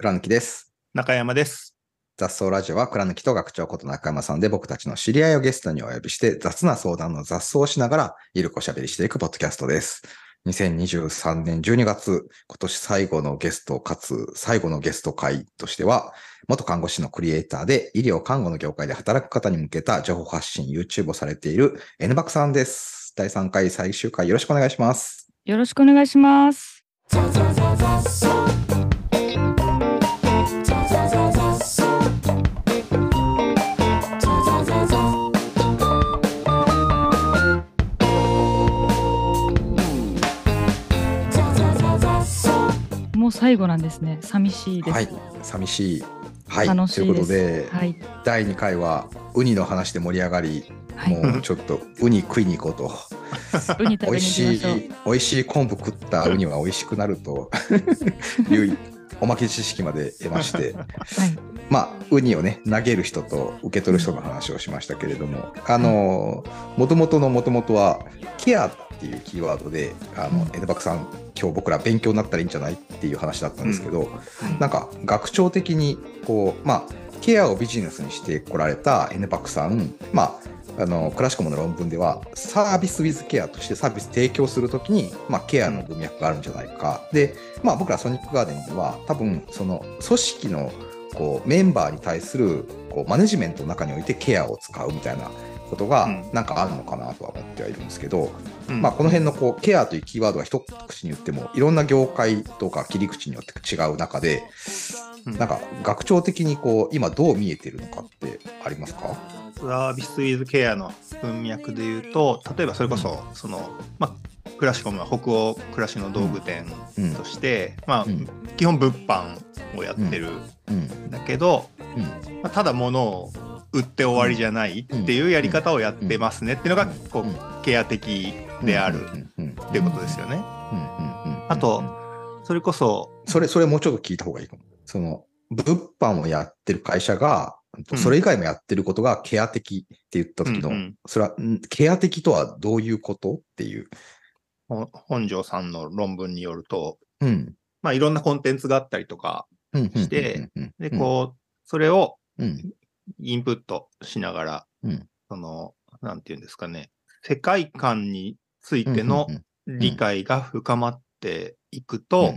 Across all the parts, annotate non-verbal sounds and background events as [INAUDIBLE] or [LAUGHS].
倉貫です。中山です。雑草ラジオは倉貫と学長こと中山さんで僕たちの知り合いをゲストにお呼びして雑な相談の雑草をしながらゆるくおしゃべりしていくポッドキャストです。2023年12月、今年最後のゲストかつ最後のゲスト会としては、元看護師のクリエイターで医療看護の業界で働く方に向けた情報発信 YouTube をされている N バクさんです。第3回最終回よろしくお願いします。よろしくお願いします。最後なんですね。寂しいです。はい、寂しい。はい、楽しいということで。はい。第2回はウニの話で盛り上がり、はい。もうちょっと [LAUGHS] ウニ食いに行こうと。[LAUGHS] ウニ美味しい。美味しい昆布食ったウニは美味しくなると [LAUGHS] いうおまけ知識まで得まして、はい。まあウニをね投げる人と受け取る人の話をしましたけれども、あの元々の元々はケアっていうキーワードで、あのうん。エドバクさん今日僕ら勉強になったらいいんじゃないっていう話だったんですけど、はいなんか学長的にこうまあケアをビジネスにしてこられた N バクさん、まあ、あのクラシコムの論文ではサービスウィズケアとしてサービス提供するときに、まあ、ケアの文脈があるんじゃないか。で、まあ、僕らソニックガーデンでは多分その組織のこうメンバーに対するこうマネジメントの中においてケアを使うみたいなことがうん。なんかあるのかなとは思ってはいるんですけど、うん。まあ、この辺のこうケアというキーワードが一口に言ってもいろんな業界とか切り口によって違う中でうん。なんか学長的にこう今どう見えてるのかってありますか？サービスウィズケアの文脈で言うと例えばそれこそ、そのまあクラシコムは北欧暮らしの道具店うん。として、まあ、うん。基本物販をやってるうん。ん。だけど、うん。まあ、ただ物を売って終わりじゃないっていうやり方をやってますねっていうのがこうん。うケア的であるうん。うん。うん。っていうことですよね。うん。うん。うん。あとそれこそそれそれもうちょっと聞いた方がいいかも。その物販をやってる会社がうん。それ以外もやってることがケア的って言った時の、うんうんそれはんケア的とはどういうことっていうほ本庄さんの論文によると、うん。まあ、いろんなコンテンツがあったりとかしてうんでこうそれをうん。インプットしながら、うん。その、なんていうんですかね、世界観についてのうん理解が深まっていくと、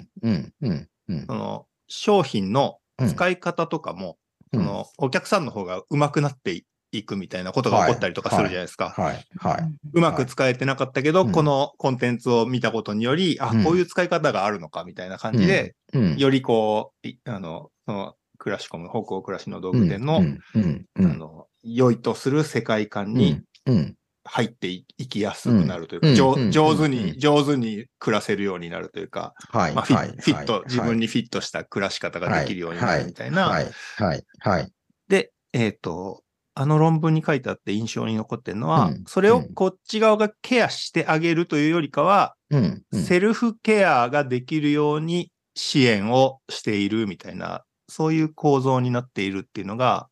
その商品の使い方とかも、うん。そのお客さんの方が上手くなっていくみたいなことが起こったりとかするじゃないですか。はい。はい。うまく使えてなかったけど、うん。このコンテンツを見たことにより、あうん、こういう使い方があるのかみたいな感じで、うん。よりこう、いあの、その、クラシコム、北欧暮らしの道具店の、あの、良いとする世界観にうん。入っていいきやすくなるというか、うん。上手うん。に、上手に暮らせるようになるというか、はい。まあ、フィはい。フィット、はい。自分にフィットした暮らし方ができるようになるみたいな。はい。はい。はい。で、えっ、と、あの論文に書いてあって印象に残ってるのは、うんそれをこっち側がケアしてあげるというよりかは、うんうん。セルフケアができるように支援をしているみたいな、そういう構造になっているっていうのが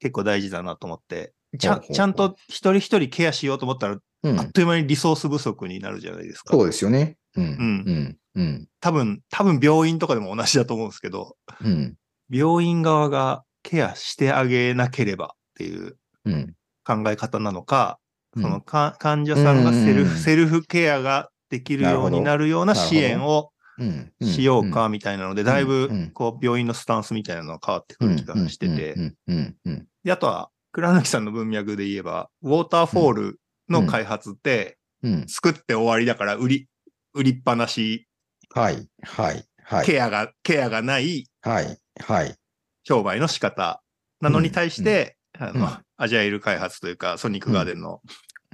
結構大事だなと思って、ちゃちゃんと一人一人ケアしようと思ったら、うん。あっという間にリソース不足になるじゃないですか。そうですよね。うん。うんうん。多分、多分病院とかでも同じだと思うんですけど、うん。病院側がケアしてあげなければっていううん。考え方なのか、うん。そのか患者さんがセルフ、うんセルフケアができるようになるような支援をうんしようかみたいなので、だいぶうんこう病院のスタンスみたいなのが変わってくる気がしてて、あとは倉貫さんの文脈で言えば、ウォーターフォールの開発って、うん。作って終わりだから売り、売りっぱなし、はいはいはい。ケアが、ケアがない。はいはい商売の仕方なのに対して、あの、うんアジャイル開発というか、ソニックガーデンの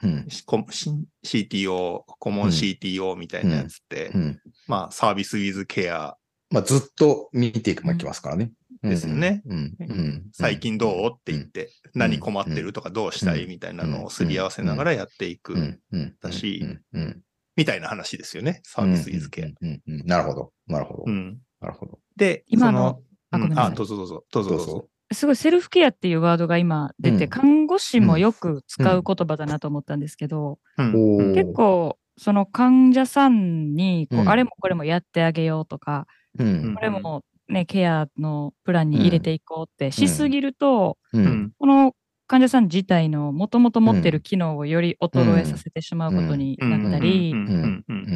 うん CTO、コモンうん。CTO みたいなやつって、うんまあ、サービスウィズケアまあずっと見ていきますからね。ですよね。うんうん最近どうって言って、何困ってるとかどうしたいみたいなのをすり合わせながらやっていく、うんうん。だしうんうんみたいな話ですよね、サービスウィズケア。うんうんうんなるほど。なるほど。うん。なるほど。で、今のあごめんなさい。うぞどうぞ、どうぞどうぞ。どうぞ。すごいセルフケアっていうワードが今出て、うん。看護師もよく使う言葉だなと思ったんですけど、うん。結構その患者さんにこう、うん。あれもこれもやってあげようとか、うん。これもね、ケアのプランに入れていこうってしすぎると、う。うんん。この患者さん自体のもともと持ってる機能をより衰えさせてしまうことになったり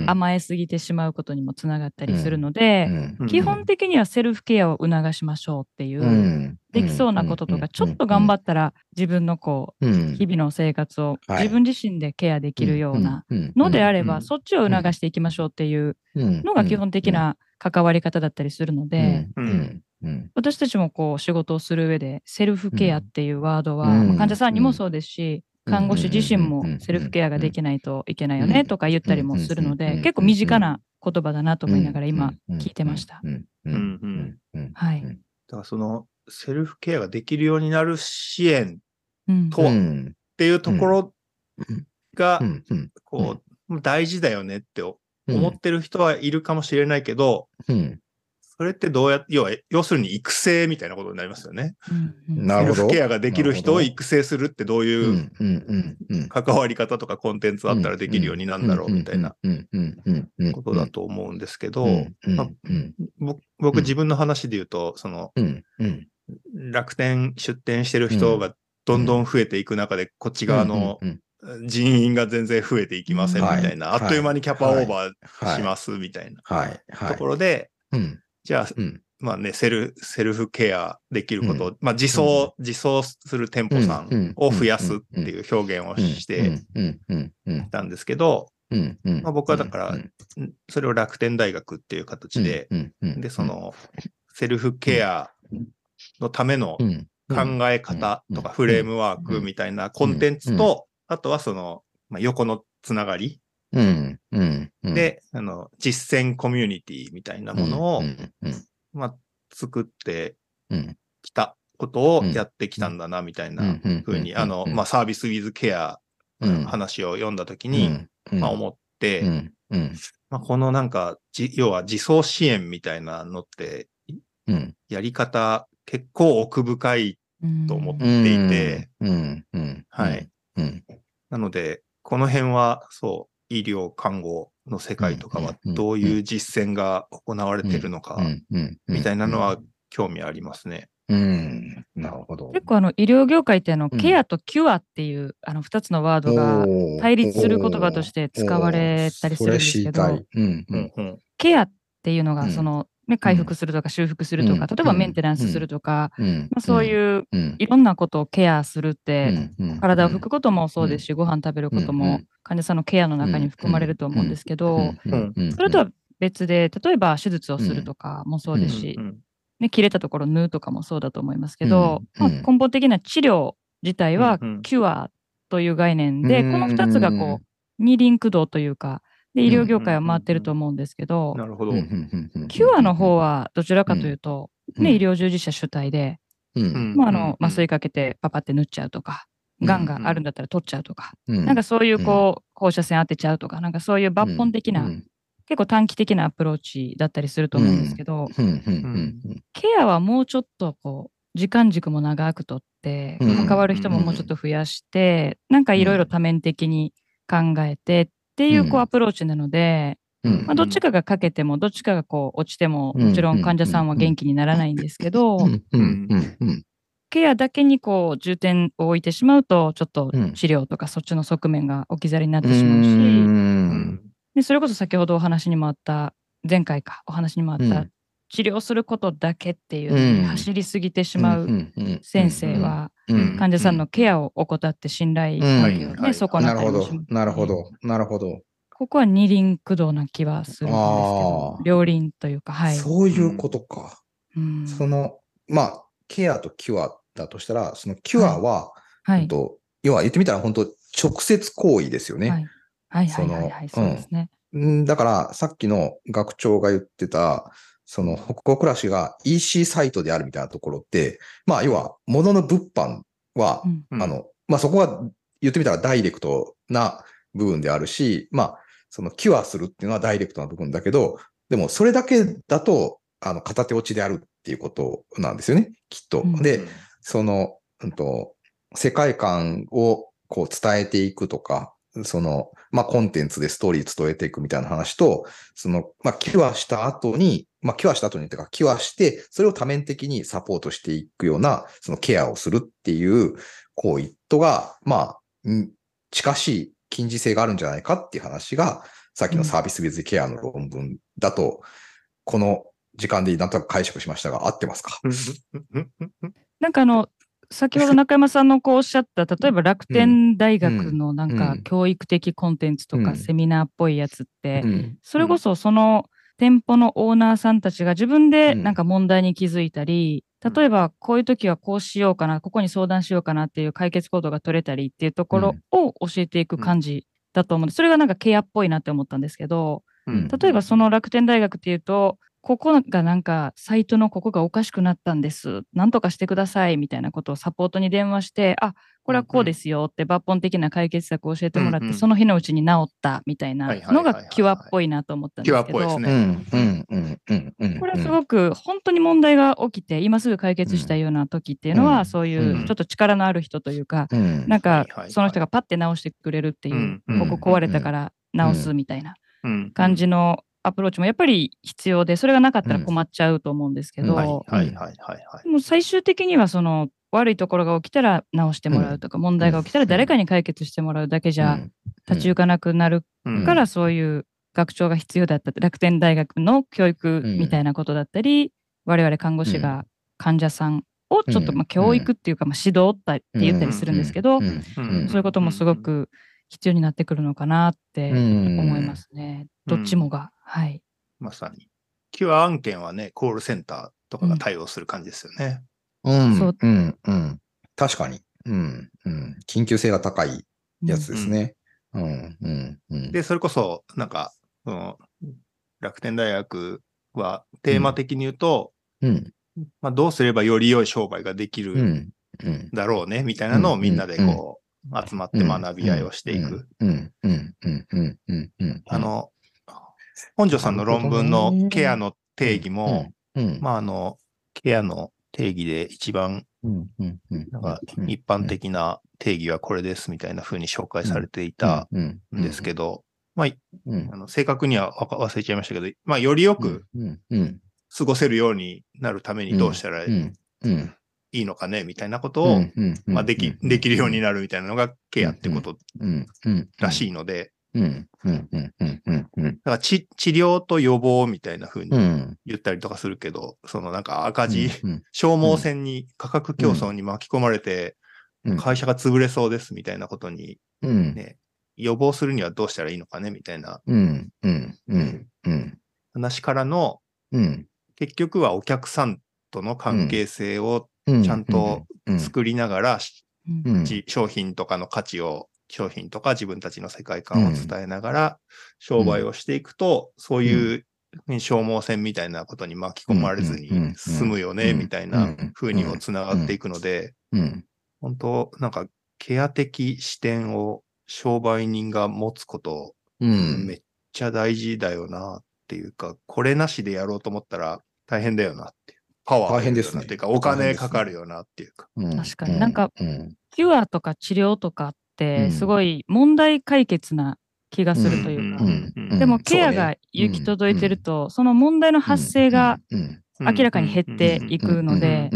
甘えすぎてしまうことにもつながったりするので、うん。基本的にはセルフケアを促しましょうっていう、うん。できそうなこととか、ちょっと頑張ったら自分のこう、うん。日々の生活をはい。自分自身でケアできるようなうんのであれば、うん。そっちを促していきましょうっていうのが基本的な関わり方だったりするので、うん。私たちもこう仕事をする上でセルフケアっていうワードは、うん。まあ患者さんにもそうですし、うん。看護師自身もうん。セルフケアができないといけないようん。ねとか言ったりもするのうん。で、結構身近な言葉だなと思いながら今聞いてました。うん。うん。うん。うんはい。だからそのセルフケアができるようになる支援うんとはっうん。ていうところがこう大事だよねって思うん。ってる人はいるかもしれないけど、うんそれってどうや要は、要するに育成みたいなことになりますよね。なるほど。セルフケアができる人を育成するってどうういう関わり方とかコンテンツあったらできるようになるんだろうみたいなことだと思うんですけど、まあ僕僕自分の話で言うと、その楽天出店してる人がどんどん増えていく中で、こっち側のうん人員が全然増えていきませんみたいな、はいあっという間にキャパオーバーはいしますみたいなところで、うんじゃあ、うん。まあね、セル、セルフケアできること、まあ自走、自走する店舗さんを増やすっていう表現をしてうん。うん。うん。たん。ですけど、うん。うん。まあ僕はだからうん。それを楽天大学っていう形で、うん。うん。で、その、セルフケアのためのうん。考え方とかうん。フレームワークみたいなコンテンツと、あとはその、まあ、横のつながりうんうんうん。で、あの、実践コミュニティみたいなものをう、んうんまあ、作ってうんきたことをやってきたんだな、みたいなうん。ふうに、うんあの、うん。まあ、サービスウィズケアうん。話を読んだときうに、ん。まあ、思って、うんうん。まあ、このなんか、じ要は自走支援みたいなのって、うん。やり方結構奥深いうんと思っうんていて、うんうん。はい。うん。なので、この辺は、そう、医療、看護の世界とかはうんどういう実践が行われているのか、みたいなのは興味ありますね。うん。なるほど。結構あの医療業界ってあの、うんケアとキュアっていうあの2つのワードが対立する言葉として使われたりするんですけど、うん。うんうん。ケアっていうのうん。がその、ね、回復するとか修復するとか、うん。例えばメンテナンスするとか、うん。まあ、そういううん。いろんなことをケアするって、うん。体を拭くこともそうですし、ご飯食べることうん。も患者さんのケアの中に含まれると思うんですけど、それとは別で例えば手術をするとかもそうですし、うん。ね、切れたところ縫うとかもそうだと思いますけど、まあ、根本的な治療自体はキュアという概念で、うん。この2つがこう二輪駆動というかで医療業界は回ってると思うんですけど、なるほど。キュアの方はどちらかというと、うん。ね、医療従事者主体で、うん。まあ、あうん。の麻酔かけてパパって縫っちゃうとか、がん。があるんだったら取っちゃうとか、うん。なんかそういうこう放射線当てちゃうとか、なんかそういう抜本的な、うん。結構短期的なアプローチだったりすると思うんですけど、ケアはもうちょっとこう時間軸も長くとって、うん。関わる人ももうちょっと増やして、なんかいろいろ多面的に考えてっていうこううん。アプローチなので、うん。まあ、どっちかがかけてもどっちかがこう落ちてもうん。もちろん患者さんは元気にならないんですけど、ケアだけにこう重点を置いてしまうとちょっとうん。治療とかそっちの側面が置き去りになってしまうし、うん。でそれこそ先ほどお話にもあった前回かお話にもあった、うん治療することだけっていう走りすぎてしまう先生はうん。患者さんのケアを怠って信頼関係をね、損ななるほど。ったりなるほ。ど、なるほど。ここは二輪駆動な気はするんですけど両輪というか、はい。そういうことか。うん。その、まあ、ケアとキュアだとしたら、そのキュアは、はい。本当要は言ってみたら本当直接行為ですよね。はい。はいはいはいはい、そうですね。うん。だから、さっきの学長が言ってた、その北欧暮らしが EC サイトであるみたいなところって、まあ、要は、物の物販は、うん。うん。あの、まあ、そこは言ってみたらダイレクトな部分であるし、まあ、そのキュアするっていうのはダイレクトな部分だけど、でもそれだけだと、あの、片手落ちであるっていうことなんですよね、きっと。うん。で、その、うんと、世界観をこう伝えていくとか、その、まあ、コンテンツでストーリー伝えていくみたいな話と、その、まあ、キュアした後に、まあ、キュアした後にというか、キュアして、それを多面的にサポートしていくような、そのケアをするっていう行為とが、まあ、近しい近似性があるんじゃないかっていう話が、さっきのサービスビズケアの論文だと、この時間でなんとなく解釈しましたが、合ってますか？なんかあの、先ほど中山さんのこうおっしゃった、例えば楽天大学のなんか教育的コンテンツとかセミナーっぽいやつって、それこそその店舗のオーナーさんたちが自分でなんか問題に気づいたり、例えばこういう時はこうしようかな、ここに相談しようかなっていう解決行動が取れたりっていうところを教えていく感じだと思うそれがなんかケアっぽいなって思ったんですけど、例えばその楽天大学っていうと、ここがなんかサイトのここがおかしくなったんです。なんとかしてください。みたいなことをサポートに電話して、あこれはこうですよって抜本的な解決策を教えてもらって、その日のうちに治った。みたいなのがキュアっぽいなと思ったんですけど、これはすごく本当に問題が起きて、今すぐ解決したような時っていうのは、そういうちょっと力のある人というか、なんかその人がパッて直してくれるっていう、ここ壊れたから直すみたいな感じのアプローチもやっぱり必要で、それがなかったら困っちゃうと思うんですけど、もう最終的にはその悪いところが起きたら直してもらうとか、問題が起きたら誰かに解決してもらうだけじゃ立ち行かなくなるから、そういう学長が必要だった。楽天大学の教育みたいなことだったり、我々看護師が患者さんをちょっとまあ教育っていうかまあ指導って言ったりするんですけど、そういうこともすごく必要になってくるのかなって思いますね。どっちもが。はい。まさに。キュア案件はね、コールセンターとかが対応する感じですよね。うん。そう。うん、うん。確かに。うん、うん。緊急性が高いやつですね。うん、うん、うん。で、それこそ、なんか、うん、楽天大学はテーマ的に言うと、うん、まあ、どうすればより良い商売ができるだろうね、みたいなのをみんなでこう、集まって学び合いをしていく。あの、本庄さんの論文のケアの定義も、まあ、あの、ケアの定義で一番、なんか一般的な定義はこれですみたいな風に紹介されていたんですけど、まあ、あの正確には忘れちゃいましたけど、まあ、よりよく過ごせるようになるためにどうしたらいいのかねみたいなことを、まあ、でき、できるようになるみたいなのがケアってことらしいので、だから治療と予防みたいな風に言ったりとかするけど、うん、そのなんか赤字、うん、消耗戦に価格競争に巻き込まれて、会社が潰れそうですみたいなことに、ね、予防するにはどうしたらいいのかねみたいな話からの、結局はお客さんとの関係性をちゃんと作りながら、商品とかの価値を商品とか自分たちの世界観を伝えながら商売をしていくと、そういう消耗戦みたいなことに巻き込まれずに済むよね、みたいな風にもつながっていくので、本当なんかケア的視点を商売人が持つこと、めっちゃ大事だよなっていうか、これなしでやろうと思ったら大変だよなっていう。パワー大変ですね。っていうか、お金かかるよなっていうか。確かに。なんか、キュアとか治療とかってすごい問題解決な気がするというか、でもケアが行き届いてると、その問題の発生が明らかに減っていくので、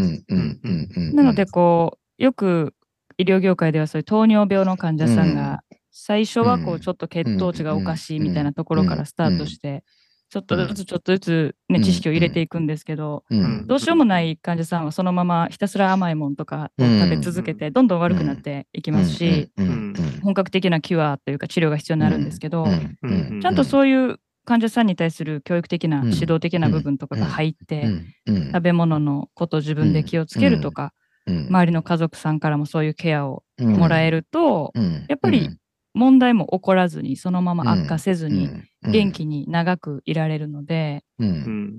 なのでこう、よく医療業界ではそういう糖尿病の患者さんが、最初はこうちょっと血糖値がおかしいみたいなところからスタートして、ちょっとずつちょっとずつ、ね、知識を入れていくんですけど、どうしようもない患者さんはそのままひたすら甘いもんとかを食べ続けて、どんどん悪くなっていきますし、本格的なキュアというか治療が必要になるんですけど、ちゃんとそういう患者さんに対する教育的な指導的な部分とかが入って、食べ物のこと自分で気をつけるとか、周りの家族さんからもそういうケアをもらえると、やっぱり問題も起こらずに、そのまま悪化せずに、元気に長くいられるので、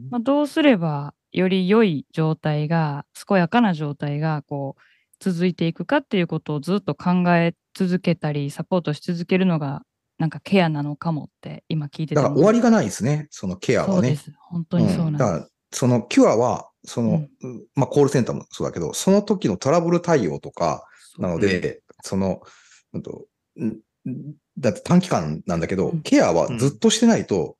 まあ、どうすればより良い状態が、健やかな状態がこう続いていくかっていうことをずっと考え続けたり、サポートし続けるのが、なんかケアなのかもって今聞いてだから終わりがないですね、そのケアはね。そうです。本当にそうなんです。うん、だからそのキュアは、その、うん、まあコールセンターもそうだけど、その時のトラブル対応とかなので、その、うんと、だって短期間なんだけど、ケアはずっとしてないと、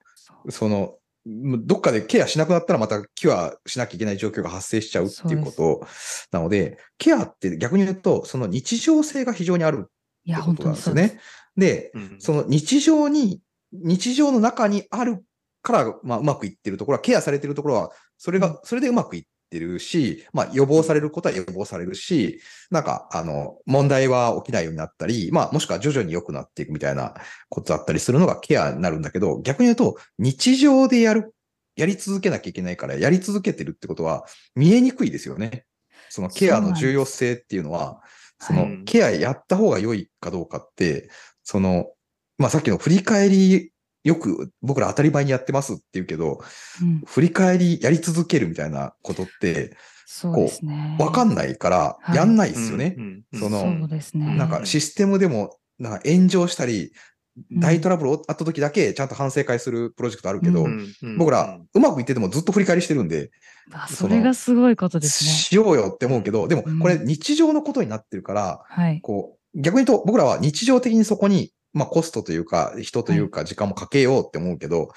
その、どっかでケアしなくなったらまたキュアしなきゃいけない状況が発生しちゃうっていうことなので、ケアって逆に言うと、その日常性が非常にあるってことなんですよね。で、うん、その日常に、日常の中にあるから、まあ、うまくいってるところは、ケアされてるところは、それが、それでうまくいってるし、まあ、予防されることは予防されるし、なんか、あの、問題は起きないようになったり、まあ、もしくは徐々に良くなっていくみたいなことだったりするのがケアになるんだけど、逆に言うと、日常でやる、やり続けなきゃいけないから、やり続けてるってことは、見えにくいですよね。そのケアの重要性っていうのは、そのケアやった方が良いかどうかって、その、まあさっきの振り返り、よく僕ら当たり前にやってますって言うけど、うん、振り返りやり続けるみたいなことって、そうですね。わかんないから、やんないですよね。その、そうですね。なんかシステムでも、なんか炎上したり、大トラブルあった時だけちゃんと反省会するプロジェクトあるけど、僕らうまくいっててもずっと振り返りしてるんで、それがすごいことですね。しようよって思うけど、でもこれ日常のことになってるから、こう逆に言うと僕らは日常的にそこに、まあコストというか人というか時間もかけようって思うけど、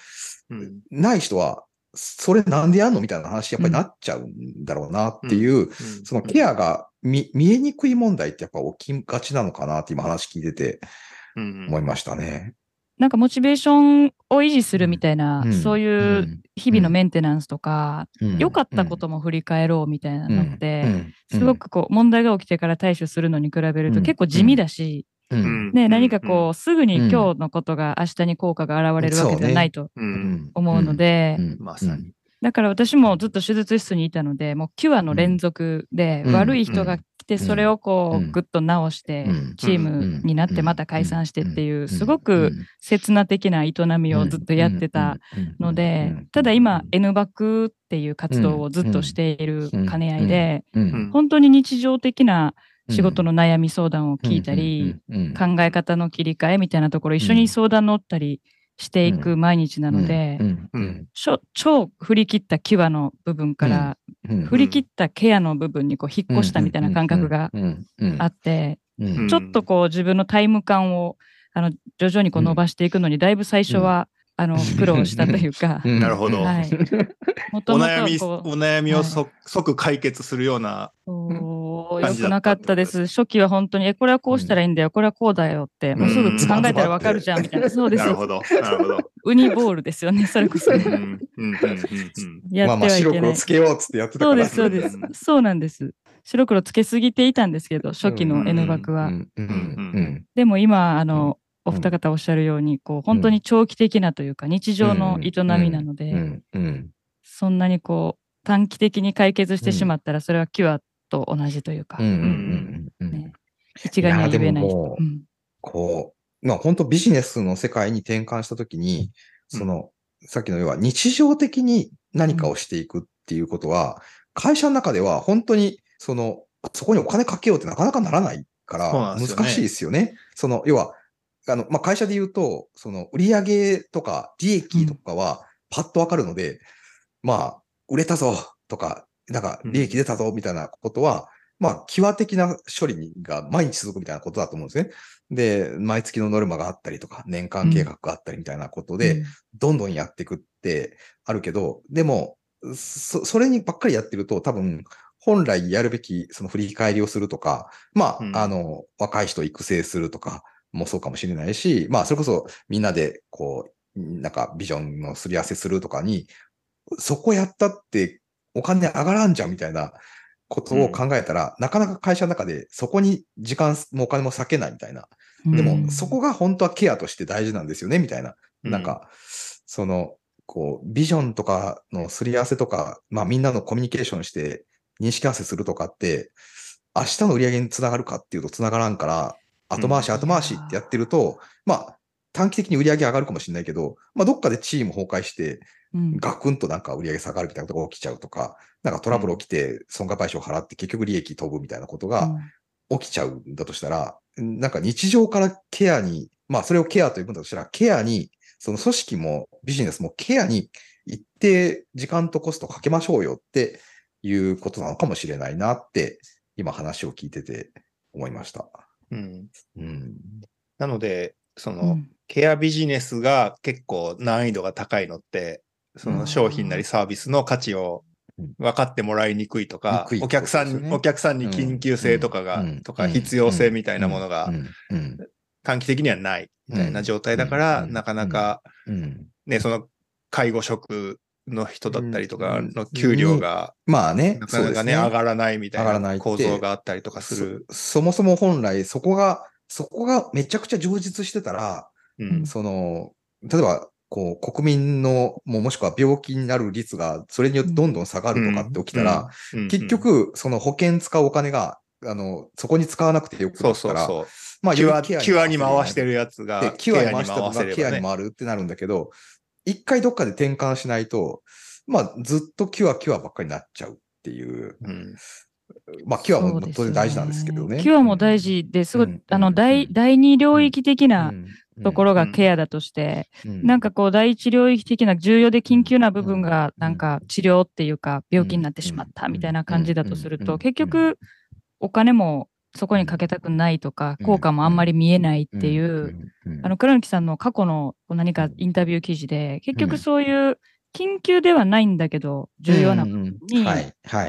ない人はそれなんでやんのみたいな話やっぱりなっちゃうんだろうなっていう、そのケアが見えにくい問題ってやっぱ起きがちなのかなって今話聞いてて、思いましたね。なんかモチベーションを維持するみたいな、うん、そういう日々のメンテナンスとか、良、うん、かったことも振り返ろうみたいなのって、すごくこう問題が起きてから対処するのに比べると結構地味だし、ね、何かこう、すぐに今日のことが明日に効果が現れるわけではないと思うので、まさに。だから私もずっと手術室にいたので、もうキュアの連続で、悪い人が来て、それをこう、ぐっと直して、チームになってまた解散してっていう、すごく刹那的な営みをずっとやってたので、ただ今、N バックっていう活動をずっとしている兼ね合いで、本当に日常的な仕事の悩み相談を聞いたり、考え方の切り替えみたいなところ一緒に相談乗ったりしていく毎日なので、超振り切ったキュアの部分から、振り切ったケアの部分にこう引っ越したみたいな感覚があって、ちょっとこう自分のタイム感をあの徐々にこう伸ばしていくのに、だいぶ最初は、あの苦労したというか。[LAUGHS] なるほど。はい、お悩みお悩みを即解決するようなよくなかったです。初期は本当に、え、これはこうしたらいいんだよ、これはこうだよって、もうすぐ考えたらわかるじゃんみたいな。[LAUGHS] そうですなるほど。なるほど。ウニボールですよね、それこそ、ね。やってはいけない。白黒つけようっつってやってたそうです、そうです。そうなんです。白黒つけすぎていたんですけど、初期の N バクは。でも今、あの、お二方おっしゃるように、こう、本当に長期的なというか、日常の営みなので、そんなにこう、短期的に解決してしまったら、それはキュアと同じというか、一概には言えない。こう、まあ本当ビジネスの世界に転換したときに、その、さっきの要は日常的に何かをしていくっていうことは、会社の中では本当に、その、そこにお金かけようってなかなかならないから、難しいですよね。その、要は、あの、まあ、会社で言うと、その、売上とか利益とかはパッとわかるので、うん、まあ、売れたぞとか、なんか利益出たぞみたいなことは、うん、まあ、際的な処理が毎日続くみたいなことだと思うんですね。で、毎月のノルマがあったりとか、年間計画があったりみたいなことで、どんどんやっていくってあるけど、でも、そ、それにばっかりやってると、多分、本来やるべき、その振り返りをするとか、まあ、うん、あの、若い人育成するとかもそうかもしれないし、まあ、それこそみんなで、こう、なんかビジョンのすり合わせするとかに、そこやったってお金上がらんじゃんみたいなことを考えたら、うん、なかなか会社の中でそこに時間もお金も割けないみたいな。でも、そこが本当はケアとして大事なんですよね、みたいな。うん、なんか、その、こう、ビジョンとかのすり合わせとか、まあみんなのコミュニケーションして認識合わせするとかって、明日の売り上げにつながるかっていうとつながらんから、後回し後回しってやってると、まあ短期的に売り上げ上がるかもしれないけど、まあどっかでチーム崩壊して、ガクンとなんか売り上げ下がるみたいなことが起きちゃうとか、なんかトラブル起きて損害賠償払って結局利益飛ぶみたいなことが起きちゃうんだとしたら、なんか日常からケアに、まあそれをケアということだとしたら、ケアに、その組織もビジネスもケアに一定時間とコストかけましょうよっていうことなのかもしれないなって、今話を聞いてて思いました。うん。うん、なので、その、うん、ケアビジネスが結構難易度が高いのって、その商品なりサービスの価値を分かってもらいにくいとか、お客さんに、お客さんに緊急性とかが、とか必要性みたいなものが、短期的にはないみたいな状態だから、なかなか、ね、その介護職の人だったりとかの給料が、まあね、なかなかね、上がらないみたいな構造があったりとかする。そもそも本来そこが、そこがめちゃくちゃ充実してたら、その、例えばこう、国民の、ももしくは病気になる率が、それによってどんどん下がるとかって起きたら、結局、その保険使うお金が、あの、そこに使わなくてよくなったら、そうそうまあ、キュア、に回してるやつが、キュアに回したのがケアに回るってなるんだけど、一回どっかで転換しないと、まあ、ずっとキュア、キュアばっかりになっちゃうっていう。うん。まあ、キュアも当然大事なんですけどね。ねキュアも大事です。ごい、うん、あの、第、第二領域的なところがケアだとして、なんかこう第一領域的な重要で緊急な部分がなんか治療っていうか病気になってしまったみたいな感じだとすると、結局お金もそこにかけたくないとか、効果もあんまり見えないっていう、あの、倉貫さんの過去の何かインタビュー記事で、結局そういう緊急ではないんだけど、重要な部分に、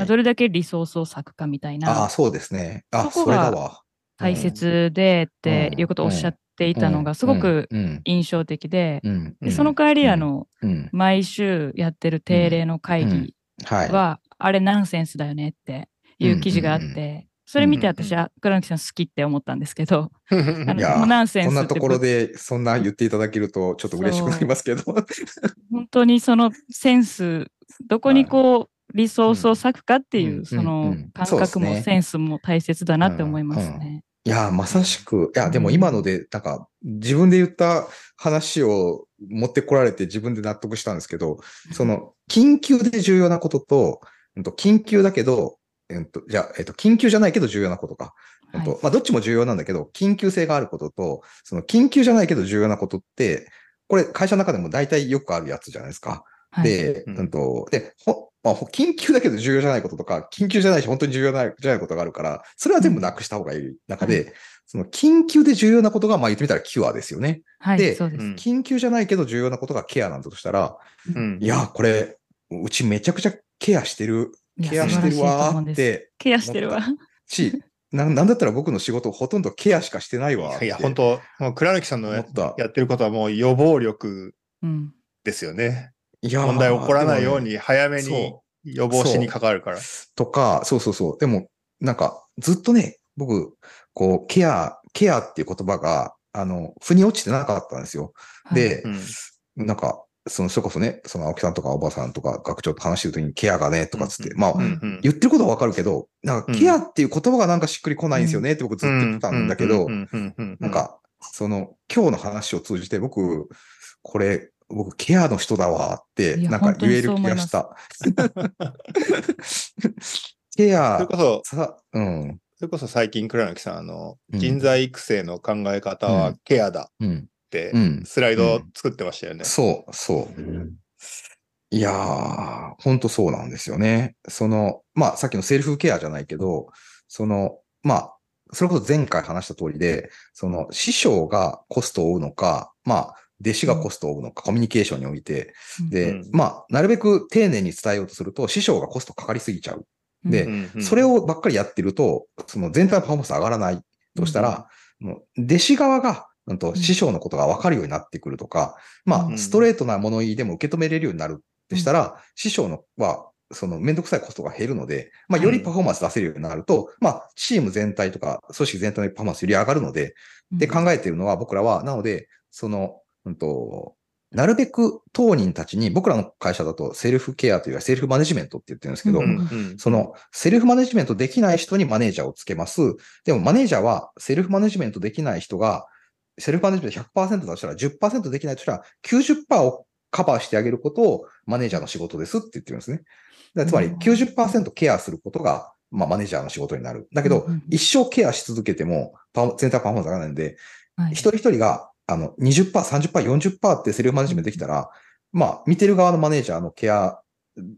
どれだけリソースを割くかみたいな。ああ、そうですね。あ、それだわ。大切でっていうことをおっしゃっていたのがすごく印象的で、でその代わりあの、毎週やってる定例の会議は、あれナンセンスだよねっていう記事があって、それ見て私は倉木さん好きって思ったんですけど、[LAUGHS] あのナンセンスこんなところでそんな言っていただけるとちょっと嬉しくなりますけど。本当にそのセンス、どこにこう、リソースを割くかっていう、その感覚もセンスも大切だなって思いますね。いや、まさしく、いや、でも今ので、なんか、自分で言った話を持ってこられて自分で納得したんですけど、その、緊急で重要なことと、緊急だけど、えっと、じゃあ、えっと、緊急じゃないけど重要なことか。はい、まあ、どっちも重要なんだけど、緊急性があることと、その緊急じゃないけど重要なことって、これ会社の中でも大体よくあるやつじゃないですか。はい、で、うん。と、で、ほ、まあ、緊急だけど重要じゃないこととか、緊急じゃないし本当に重要じゃないことがあるから、それは全部なくした方がいい。中で、うん、その緊急で重要なことが、まあ言ってみたらキュアですよね。はい、で緊急じゃないけど重要なことがケアなんだとしたら、うん、いや、これ、うちめちゃくちゃケアしてる、ケアしてるわーって。ケアしてるわ。し、[LAUGHS] ななんだったら僕の仕事ほとんどケアしかしてないわ。いや、本当もう倉貫さんのやってることはもう予防力ですよね。いや問題起こらないように早めに予防しにかかるから。とか、そうそうそう。でも、なんか、ずっとね、僕、こう、ケア、ケアっていう言葉が、あの、腑に落ちてなかったんですよ。で、はいうん、なんか、その、それこそね、その青木さんとかおばさんとか学長と話してるときにケアがね、とかつって、うん、まあ、うんうん、言ってることはわかるけど、なんかケアっていう言葉がなんかしっくりこないんですよねって僕ずっと言ってたんだけど、なん。か、その、今日の話を通じて僕、これ、僕、ケアの人だわって、なん。か言える気がした。ケア、それこそ、さうん。それこそ最近、倉貫さん、あの、うん、人材育成の考え方はケアだって、スライド作ってましたよね。うん、そう、そう。いやー、ほんとそうなんですよね。その、まあ、さっきのセルフケアじゃないけど、その、まあ、それこそ前回話した通りで、その、師匠がコストを負うのか、まあ、弟子がコストを負うのか、コミュニケーションにおいて、で、うん、まあ、なるべく丁寧に伝えようとすると、師匠がコストかかりすぎちゃう。で、それをばっかりやってると、その全体のパフォーマンス上がらないとしたら、もう弟子側が、んと師匠のことが分かるようになってくるとか、まあ、ストレートな物言いでも受け止めれるようになるってしたら、師匠のは、そのめんどくさいコストが減るので、まあ、よりパフォーマンス出せるようになると、まあ、チーム全体とか、組織全体のパフォーマンスより上がるので、で考えているのは僕らは、なので、その、うんと、なるべく当人たちに、僕らの会社だとセルフケアというかセルフマネジメントって言ってるんですけど、うんうん、そのセルフマネジメントできない人にマネージャーをつけます。でもマネージャーはセルフマネジメントできない人が、セルフマネジメント100%だとしたら10%できないとしたら90%をカバーしてあげることをマネージャーの仕事ですって言ってるんですね。つまり90%ケアすることが、まあ、マネージャーの仕事になる。だけど、一生ケアし続けても、全体パフォーマンス上がらないんで、一人一人があの、20%、30%、40%ってセルフマネジメントできたら、まあ、見てる側のマネージャーのケア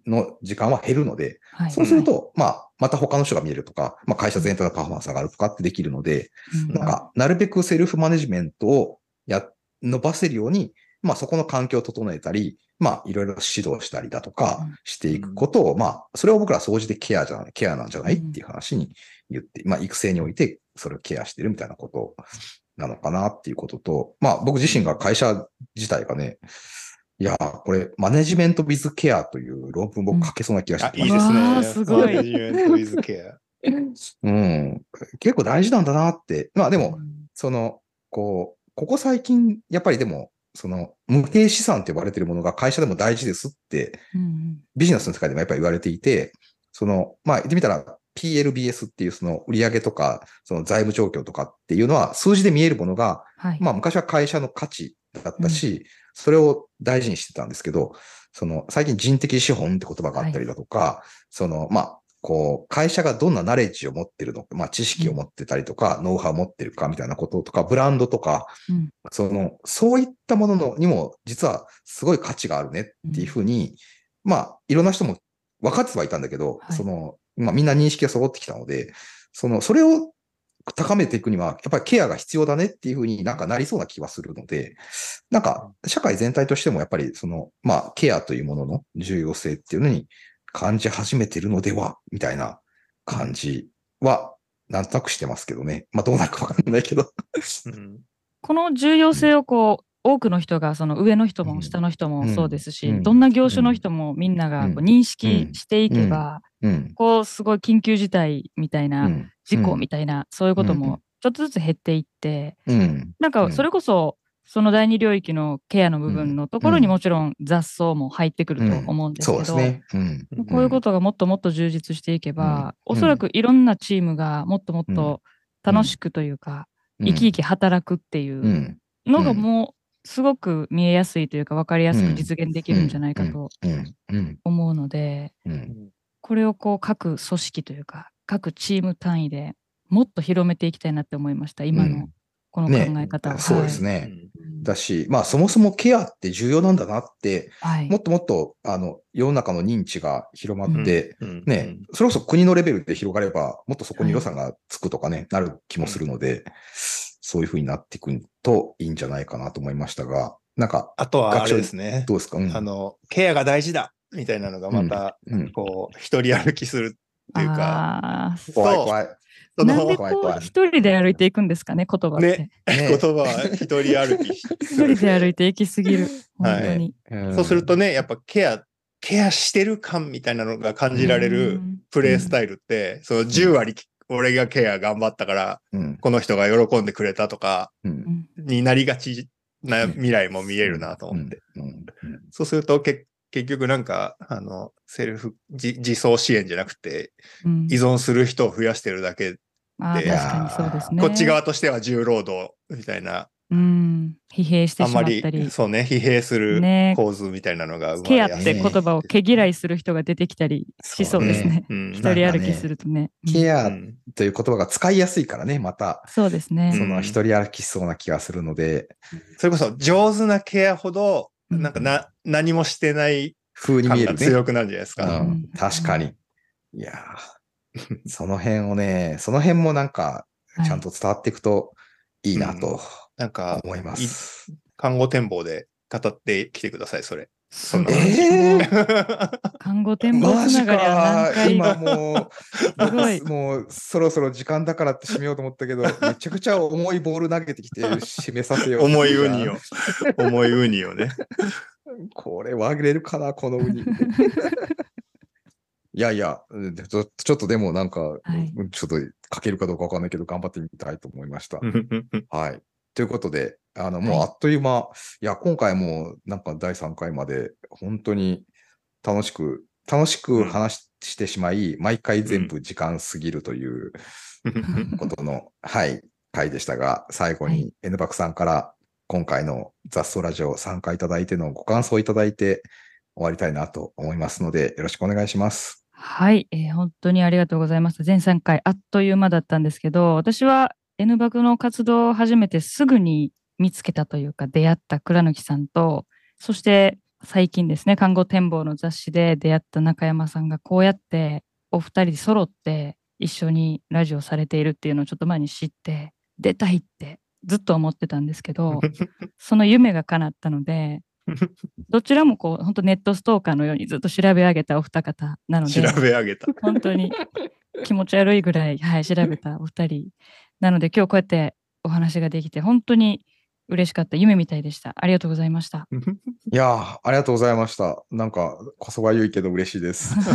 の時間は減るので、はい、そうすると、まあ、また他の人が見れるとか、まあ、会社全体のパフォーマンス上がるとかってできるので、うん、なんか、なるべくセルフマネジメントをや、伸ばせるように、まあそこの環境を整えたり、まあいろいろ指導したりだとかしていくことを、うん、まあそれを僕ら掃除でケアじゃない、ケアなんじゃないっていう話に言って、まあ育成においてそれをケアしてるみたいなことなのかなっていうことと、まあ僕自身が会社自体がね、いやこれ、マネジメント・ビズ・ケアという論文僕書けそうな気がして、うん、いいですね。すごい。マネジメント・ビズ・ケア。うん。結構大事なんだなって。まあでも、うん、その、こう、ここ最近、やっぱりでも、その、無形資産って呼ばれてるものが会社でも大事ですって、うん、ビジネスの世界でもやっぱり言われていて、その、まあ言ってみたら、PLBS っていうその売上とか、その財務状況とかっていうのは数字で見えるものが、はい、まあ昔は会社の価値だったし、それを大事にしてたんですけど、その最近人的資本って言葉があったりだとか、はい、その、まあ、こう、会社がどんなナレッジを持ってるのか、まあ、知識を持ってたりとか、うん、ノウハウを持ってるかみたいなこととか、ブランドとか、うん、その、そういったもののにも、実はすごい価値があるねっていうふうに、うん、まあ、いろんな人も分かってはいたんだけど、はい、その、まあ、みんな認識が揃ってきたので、その、それを高めていくには、やっぱりケアが必要だねっていうふうになんかなりそうな気はするので、なんか社会全体としてもやっぱりその、まあケアというものの重要性っていうのに感じ始めてるのでは、みたいな感じはなんとなくしてますけどね。まあどうなるかわかんないけど。[LAUGHS] この重要性をこう、多くの人がその上の人も下の人もそうですし、うん、どんな業種の人もみんながこう認識していけば、うん、こうすごい緊急事態みたいな、事故みたいな、そういうこともちょっとずつ減っていって、なんかそれこそその第二領域のケアの部分のところにもちろん雑草も入ってくると思うんですけど、ね。こういうことがもっともっと充実していけば、おそらくいろんなチームがもっともっと楽しくというか、生き生き働くっていうのがもうすごく見えやすいというか分かりやすく実現できるんじゃないかと思うので、これをこう各組織というか各チーム単位でもっと広めていきたいなって思いました今のこの考え方、ね、そうですね、だしまあそもそもケアって重要なんだなって、はい、もっともっとあの世の中の認知が広まって、ね、それこそ国のレベルで広がればもっとそこに予算がつくとかね、はい、なる気もするので、そういうふうになっていくといいんじゃないかなと思いましたが、なんか、あとはあれですね。どうですか、うん、あの、ケアが大事だみたいなのがまた、うん、こう、一人歩きするっていうか、怖い怖い。そのなんでこう一人で歩いていくんですかね、言葉。って。ね、言葉は一人歩き。一人で歩いていきすぎる。[LAUGHS] はい、そうするとね、やっぱケア、ケアしてる感みたいなのが感じられるプレイスタイルって、その10割俺がケア頑張ったから、うん、この人が喜んでくれたとか、になりがちな未来も見えるなと思って。そうすると結局なんか、あの、セルフ自、自走支援じゃなくて、依存する人を増やしてるだけで、こっち側としては重労働みたいなうん、疲弊してしまったり。あんまり、そうね、疲弊する構図みたいなのが、ね、ケアって言葉を毛嫌いする人が出てきたりしそうですね。一、ね、[LAUGHS] 人歩きするとね。ケアという言葉が使いやすいからね、また。そうですね。その一人歩きしそうな気がするので。それこそ上手なケアほど、なんかな、うん、何もしてない風に見える、ね、強くなるんじゃないですか。うん、確かに。いや [LAUGHS] その辺をね、その辺もなんか、ちゃんと伝わっていくといいなと。はいなんか、思います。看護展望で語ってきてください、それ。そのえー、看護展望つながりは何今もう、もうそろそろ時間だからって締めようと思ったけど、[LAUGHS] めちゃくちゃ重いボール投げてきて締めさせよう。重いウニを。重いウニをね。これはあげれるかな、このウニ。いやいやちょ、ちょっとでもなんか、はい、ちょっと書けるかどうかわかんないけど、頑張ってみたいと思いました。[LAUGHS] はい。ということで、あの、もうあっという間、はい、いや、今回もなんか第3回まで本当に楽しく、楽しく話してしまい、うん、毎回全部時間過ぎるという [LAUGHS] ことの、はい、回でしたが、最後に N バクさんから今回の雑草ラジオ参加いただいてのご感想いただいて終わりたいなと思いますので、よろしくお願いします。はい、えー、本当にありがとうございます。全3回あっという間だったんですけど、私は N バクの活動を始めてすぐに見つけたというか出会った倉貫さんと、そして最近ですね、看護展望の雑誌で出会った中山さんがこうやってお二人揃って一緒にラジオされているっていうのをちょっと前に知って、出たいってずっと思ってたんですけど、[LAUGHS] その夢が叶ったので、[LAUGHS] どちらもこう、本当ネットストーカーのようにずっと調べ上げたお二方なので、調べ上げた。本当に気持ち悪いぐらい、はい、調べたお二人なので、今日こうやってお話ができて、本当に嬉しかった。夢みたいでした。ありがとうございました。いやー、ありがとうございました。なんか、こそばゆいけど嬉しいです。[LAUGHS]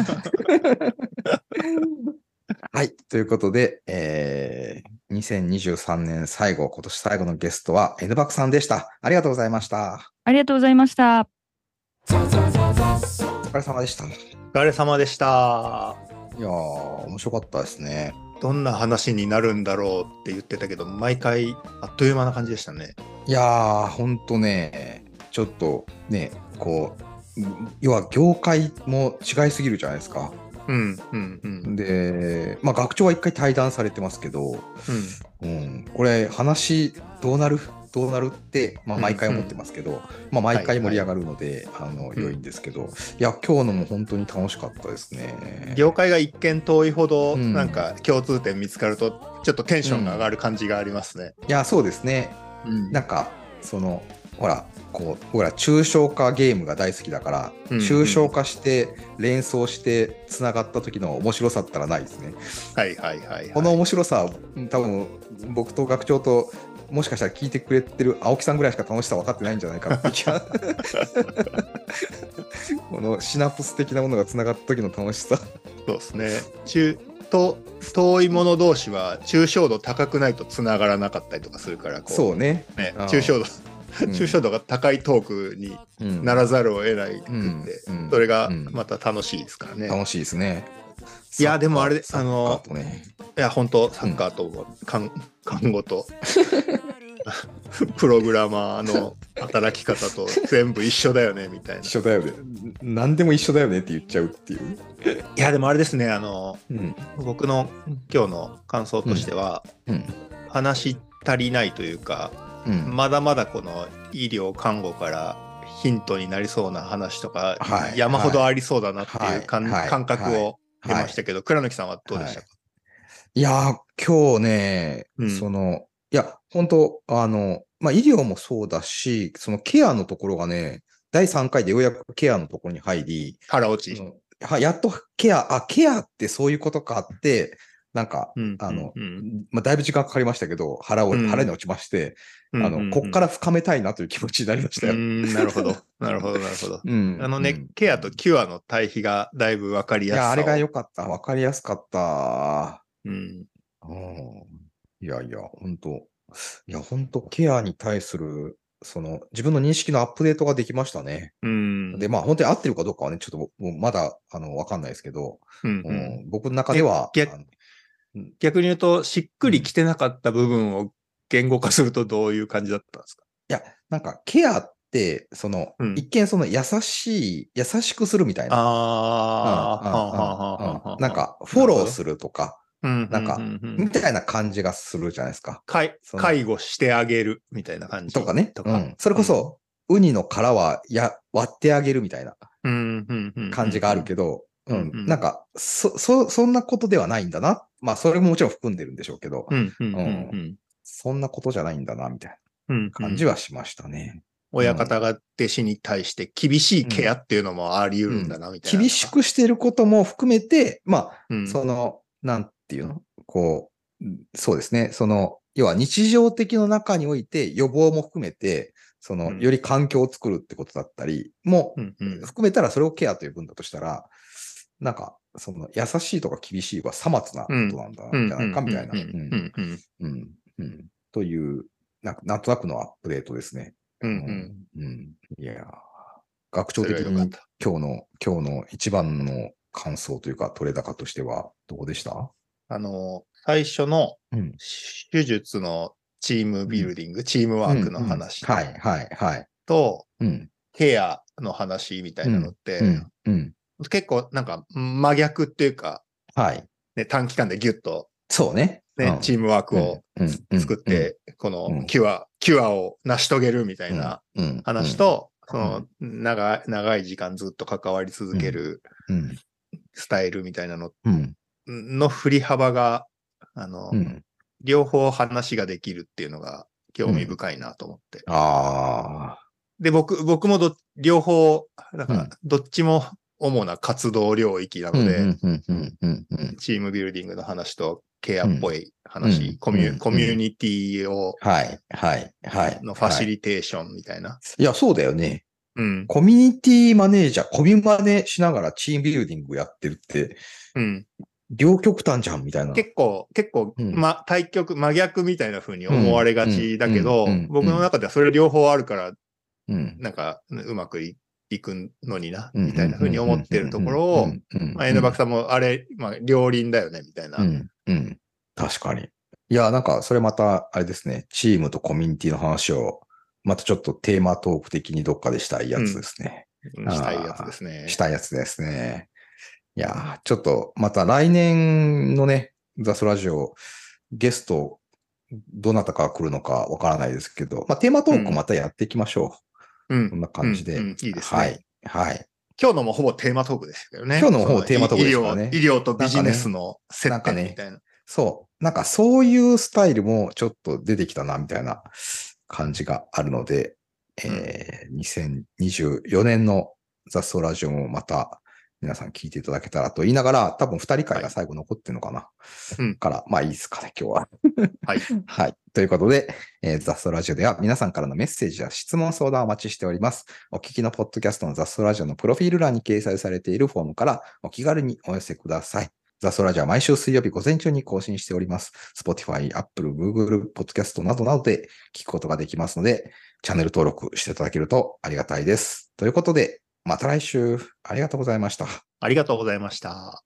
はい。ということで、えー、2023年最後、今年最後のゲストは N バクさんでした。ありがとうございました。ありがとうございました。お疲れ様でした。お疲れ様でした。いやー、面白かったですね。どんな話になるんだろうって言ってたけど、毎回あっという間な感じでしたね。いやー、ほんとね、ちょっとね、こう、要は業界も違いすぎるじゃないですか。うんうんうん、で、まあ、学長は一回対談されてますけど、うん、うん、これ話どうなるどうなるって、まあ、毎回思ってますけど、うんうん、まあ、毎回盛り上がるので、はいはい、あの良いんですけど、うん、いや今日のも本当に楽しかったですね。業界が一見遠いほど、なんか共通点見つかるとちょっとテンションが上がる感じがありますね。いやそうですね。うん、なんかそのほらこう僕ら抽象化ゲームが大好きだから、うんうん、抽象化して連想してつながった時の面白さったらないですね。はいはいはい、はい、この面白さ多分僕と学長ともしかしたら聞いてくれてる青木さんぐらいしか楽しさ分かってないんじゃないかって気が。[LAUGHS] このシナプス的なものがつながった時の楽しさ。そうですね。中と遠いもの同士は抽象度高くないとつながらなかったりとかするからそうね。ね抽象度抽象度が高いトークにならざるを得ないくて、うん。それがまた楽しいですからね。楽しいですね。いやでもあれあの、ね、いや本当サッカーと看看護とプログラマーの働き方と全部一緒だよねみたいな。一緒だよね。何でも一緒だよねって言っちゃうっていう。いやでもあれですねあの、うん、僕の今日の感想としては、うん。うん、話足りないというかうん、まだまだこの医療看護からヒントになりそうな話とか、はい、山ほどありそうだなっていう感,、感覚を得ましたけど、倉貫さんはどうでしたか、い。や今日ね、うん、その、いや、本当あの、まあ、医療もそうだし、そのケアのところがね、第3回でようやくケアのところに入り、腹落ち。はやっとケア、あ、ケアってそういうことかって、なんか、うん、あの、うん、まあ、だいぶ時間かかりましたけど、腹を、腹に落ちまして、あの、こっから深めたいなという気持ちになりましたよ。なるほど。なるほど、なるほど。[LAUGHS] うん、あのね、ケアとキュアの対比がだいぶわかりやすい。いや、あれが良かった。わかりやすかった。うん。いやいや、本当いや、本当ケアに対する、その、自分の認識のアップデートができましたね。うん。で、まあ、本当に合ってるかどうかはね、ちょっともうまだ、あの、わかんないですけど、うん、うん、僕の中では、逆に言うと、しっくりきてなかった部分を言語化するとどういう感じだったんですか？いや、なんかケアって、その、うん、一見その優しい、優しくするみたいな。ああ、なんかフォローするとか、なんか、みたいな感じがするじゃないですか。介護してあげるみたいな感じ。とかね。とか、うん、それこそ、ウニの殻はや割ってあげるみたいな感じがあるけど、うん、なんか、そ、そ、そんなことではないんだな。まあ、それももちろん含んでるんでしょうけど、そんなことじゃないんだな、みたいな感じはしましたね。親方が弟子に対して厳しいケアっていうのもあり得るんだな、みたいな、厳しくしてることも含めて、まあ、その、なんていうの？こう、そうですね。その、要は日常的の中において予防も含めて、その、より環境を作るってことだったりも含めたらそれをケアという分だとしたら、なんか、その優しいとか厳しいはさまつなことなんだ、じゃないかみたいな。というな、なんとなくのアップデートですね。うんうん。いや学長的に今日の、今日の一番の感想というか、取れ高としてはどうでした？あの、最初の手術のチームビルディング、うん、チームワークの話、はいはいはい。と、うん、ケアの話みたいなのって、うんうん結構なんか真逆っていうか、はい。ね、短期間でギュッと、そうね。ね、うん、チームワークを作って、このキュア、キュアを成し遂げるみたいな話と、その長い、長い時間ずっと関わり続けるスタイルみたいなのの振り幅が、あの、両方話ができるっていうのが興味深いなと思って。うん、ああ。で、僕、僕もど、両方、だから、どっちも主な活動領域なので、チームビルディングの話とケアっぽい話、うん、コミュ、コミュニティを、はい、はい、はい。のファシリテーションみたいな。いや、そうだよね。うん。コミュニティマネージャー、コミュマネしながらチームビルディングやってるって、うん。両極端じゃんみたいな。結構、結構、うん、ま、対極、真逆みたいな風に思われがちだけど、僕の中ではそれ両方あるから、うん、なんか、うまくいくのにな、みたいな風に思ってるところを、まあ、エンドバクさんもあれ、まあ、両輪だよね、みたいな。うん、うん。確かに。いや、なんか、それまた、あれですね、チームとコミュニティの話を、またちょっとテーマトーク的にどっかでしたいやつですね。うん、したいやつですね。したいやつですね。いや、ちょっと、また来年のね、ザスラジオ、ゲスト、どなたか来るのかわからないですけど、まあ、テーマトークまたやっていきましょう。うん。こんな感じで。うん、いいですね。はい。はい。今日のもほぼテーマトークですけどね。今日のもほぼテーマトークですからね。医療とビジネスの接点みたいな。そう。なんかそういうスタイルもちょっと出てきたな、みたいな感じがあるので、うん、えー、2024年の雑草ラジオもまた皆さん聞いていただけたらと言いながら、多分二人会が最後残ってるのかな。はい、から、まあいいですかね、今日は。はい。[LAUGHS] はい。ということで、えー、雑草ラジオでは皆さんからのメッセージや質問相談をお待ちしております。お聞きのポッドキャストの雑草ラジオのプロフィール欄に掲載されているフォームからお気軽にお寄せください。ザ・ストラジオは毎週水曜日午前中に更新しております。Spotify、Apple、Google、Podcast などなどで聞くことができますので、チャンネル登録していただけるとありがたいです。ということで、また来週ありがとうございました。ありがとうございました。